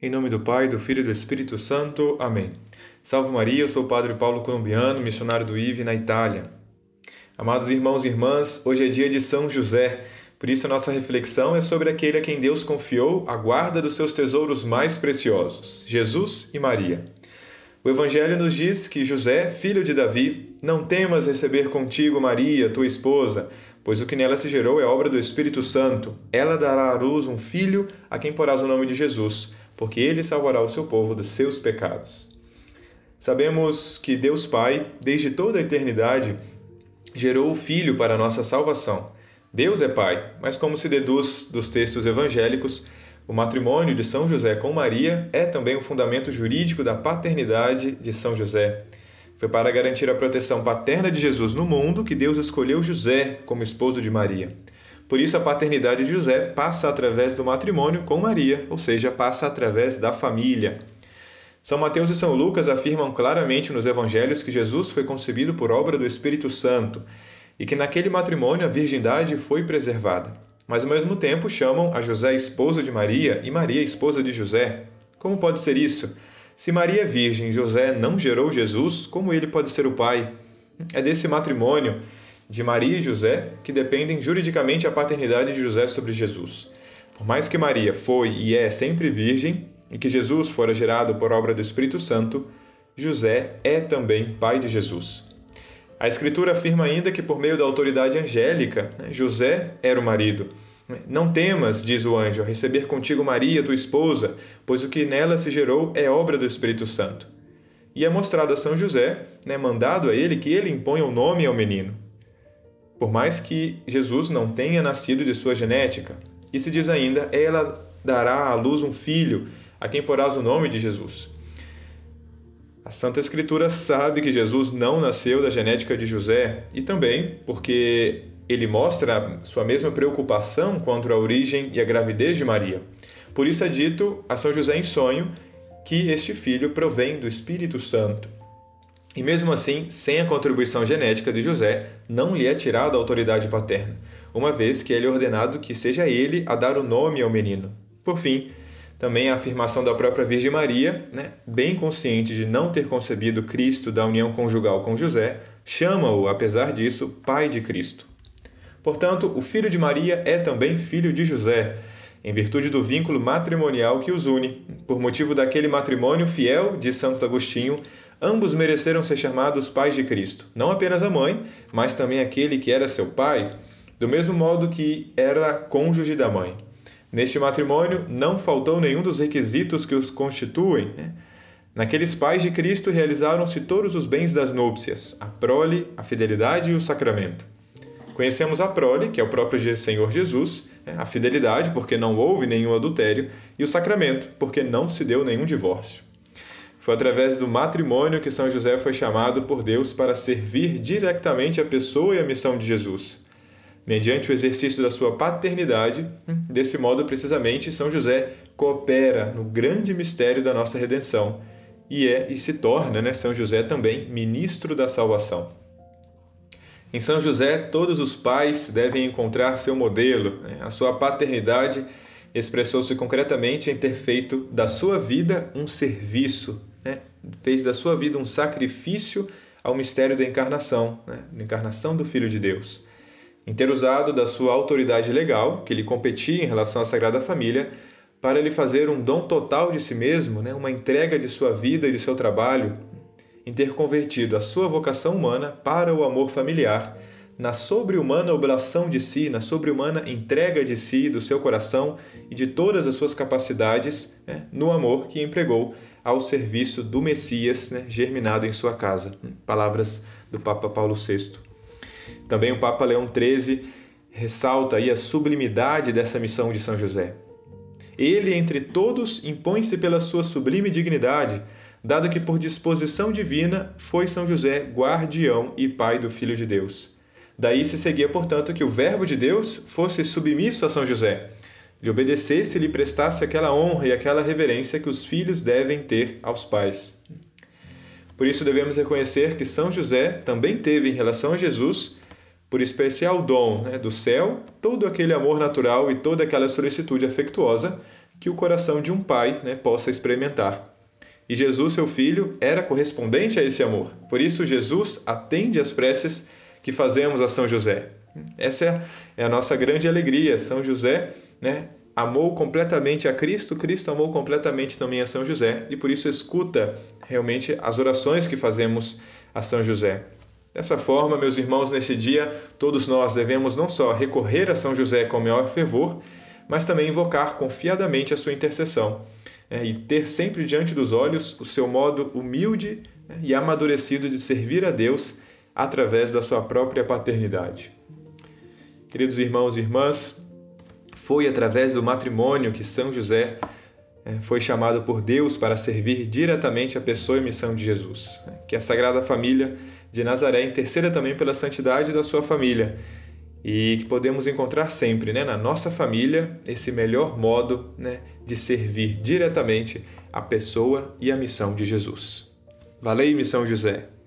Em nome do Pai, do Filho e do Espírito Santo. Amém. Salve Maria, eu sou o Padre Paulo Colombiano, missionário do IVE na Itália. Amados irmãos e irmãs, hoje é dia de São José, por isso a nossa reflexão é sobre aquele a quem Deus confiou a guarda dos seus tesouros mais preciosos, Jesus e Maria. O Evangelho nos diz que José, filho de Davi, não temas receber contigo Maria, tua esposa, pois o que nela se gerou é obra do Espírito Santo. Ela dará à luz um filho a quem porás o nome de Jesus porque ele salvará o seu povo dos seus pecados. Sabemos que Deus Pai, desde toda a eternidade, gerou o Filho para a nossa salvação. Deus é Pai, mas como se deduz dos textos evangélicos, o matrimônio de São José com Maria é também o fundamento jurídico da paternidade de São José. Foi para garantir a proteção paterna de Jesus no mundo que Deus escolheu José como esposo de Maria. Por isso, a paternidade de José passa através do matrimônio com Maria, ou seja, passa através da família. São Mateus e São Lucas afirmam claramente nos evangelhos que Jesus foi concebido por obra do Espírito Santo e que naquele matrimônio a virgindade foi preservada. Mas ao mesmo tempo chamam a José esposo de Maria e Maria esposa de José. Como pode ser isso? Se Maria é virgem e José não gerou Jesus, como ele pode ser o pai? É desse matrimônio de Maria e José, que dependem juridicamente a paternidade de José sobre Jesus. Por mais que Maria foi e é sempre virgem, e que Jesus fora gerado por obra do Espírito Santo, José é também pai de Jesus. A Escritura afirma ainda que, por meio da autoridade angélica, né, José era o marido. Não temas, diz o anjo, receber contigo Maria, tua esposa, pois o que nela se gerou é obra do Espírito Santo. E é mostrado a São José, né, mandado a ele, que ele imponha o nome ao menino. Por mais que Jesus não tenha nascido de sua genética, e se diz ainda, ela dará à luz um filho, a quem porás o nome de Jesus. A Santa Escritura sabe que Jesus não nasceu da genética de José e também porque ele mostra sua mesma preocupação quanto à origem e a gravidez de Maria. Por isso é dito a São José em sonho que este filho provém do Espírito Santo. E mesmo assim, sem a contribuição genética de José, não lhe é tirada a autoridade paterna, uma vez que ele é ordenado que seja ele a dar o nome ao menino. Por fim, também a afirmação da própria Virgem Maria, né, bem consciente de não ter concebido Cristo da união conjugal com José, chama-o, apesar disso, pai de Cristo. Portanto, o filho de Maria é também filho de José, em virtude do vínculo matrimonial que os une. Por motivo daquele matrimônio fiel de Santo Agostinho, ambos mereceram ser chamados pais de Cristo, não apenas a mãe, mas também aquele que era seu pai, do mesmo modo que era cônjuge da mãe. Neste matrimônio não faltou nenhum dos requisitos que os constituem. Né? Naqueles pais de Cristo realizaram-se todos os bens das núpcias, a prole, a fidelidade e o sacramento. Conhecemos a prole, que é o próprio Senhor Jesus, né? a fidelidade, porque não houve nenhum adultério, e o sacramento, porque não se deu nenhum divórcio. Foi através do matrimônio que São José foi chamado por Deus para servir diretamente a pessoa e a missão de Jesus. Mediante o exercício da sua paternidade, desse modo, precisamente, São José coopera no grande mistério da nossa redenção e é e se torna, né, São José também ministro da salvação. Em São José, todos os pais devem encontrar seu modelo. Né? A sua paternidade expressou-se concretamente em ter feito da sua vida um serviço né, fez da sua vida um sacrifício ao mistério da encarnação, né, da encarnação do Filho de Deus. Em ter usado da sua autoridade legal, que lhe competia em relação à Sagrada Família, para lhe fazer um dom total de si mesmo, né, uma entrega de sua vida e de seu trabalho, em ter convertido a sua vocação humana para o amor familiar, na sobre-humana oblação de si, na sobre-humana entrega de si, do seu coração e de todas as suas capacidades, né, no amor que empregou ao serviço do Messias, né, germinado em sua casa. Palavras do Papa Paulo VI. Também o Papa Leão XIII ressalta aí a sublimidade dessa missão de São José. Ele, entre todos, impõe-se pela sua sublime dignidade, dado que, por disposição divina, foi São José guardião e pai do Filho de Deus. Daí se seguia, portanto, que o Verbo de Deus fosse submisso a São José, lhe obedecesse e lhe prestasse aquela honra e aquela reverência que os filhos devem ter aos pais. Por isso devemos reconhecer que São José também teve em relação a Jesus, por especial dom né, do céu, todo aquele amor natural e toda aquela solicitude afetuosa que o coração de um pai né, possa experimentar. E Jesus, seu filho, era correspondente a esse amor. Por isso, Jesus atende às preces que fazemos a São José. Essa é a nossa grande alegria. São José né, amou completamente a Cristo, Cristo amou completamente também a São José e por isso escuta realmente as orações que fazemos a São José. Dessa forma, meus irmãos, neste dia, todos nós devemos não só recorrer a São José com maior fervor, mas também invocar confiadamente a sua intercessão é, e ter sempre diante dos olhos o seu modo humilde né, e amadurecido de servir a Deus através da sua própria paternidade. Queridos irmãos e irmãs, foi através do matrimônio que São José é, foi chamado por Deus para servir diretamente a pessoa e missão de Jesus. Que a Sagrada Família de Nazaré interceda também pela santidade da sua família e que podemos encontrar sempre né, na nossa família esse melhor modo né, de servir diretamente a pessoa e a missão de Jesus. Valeu, Missão José!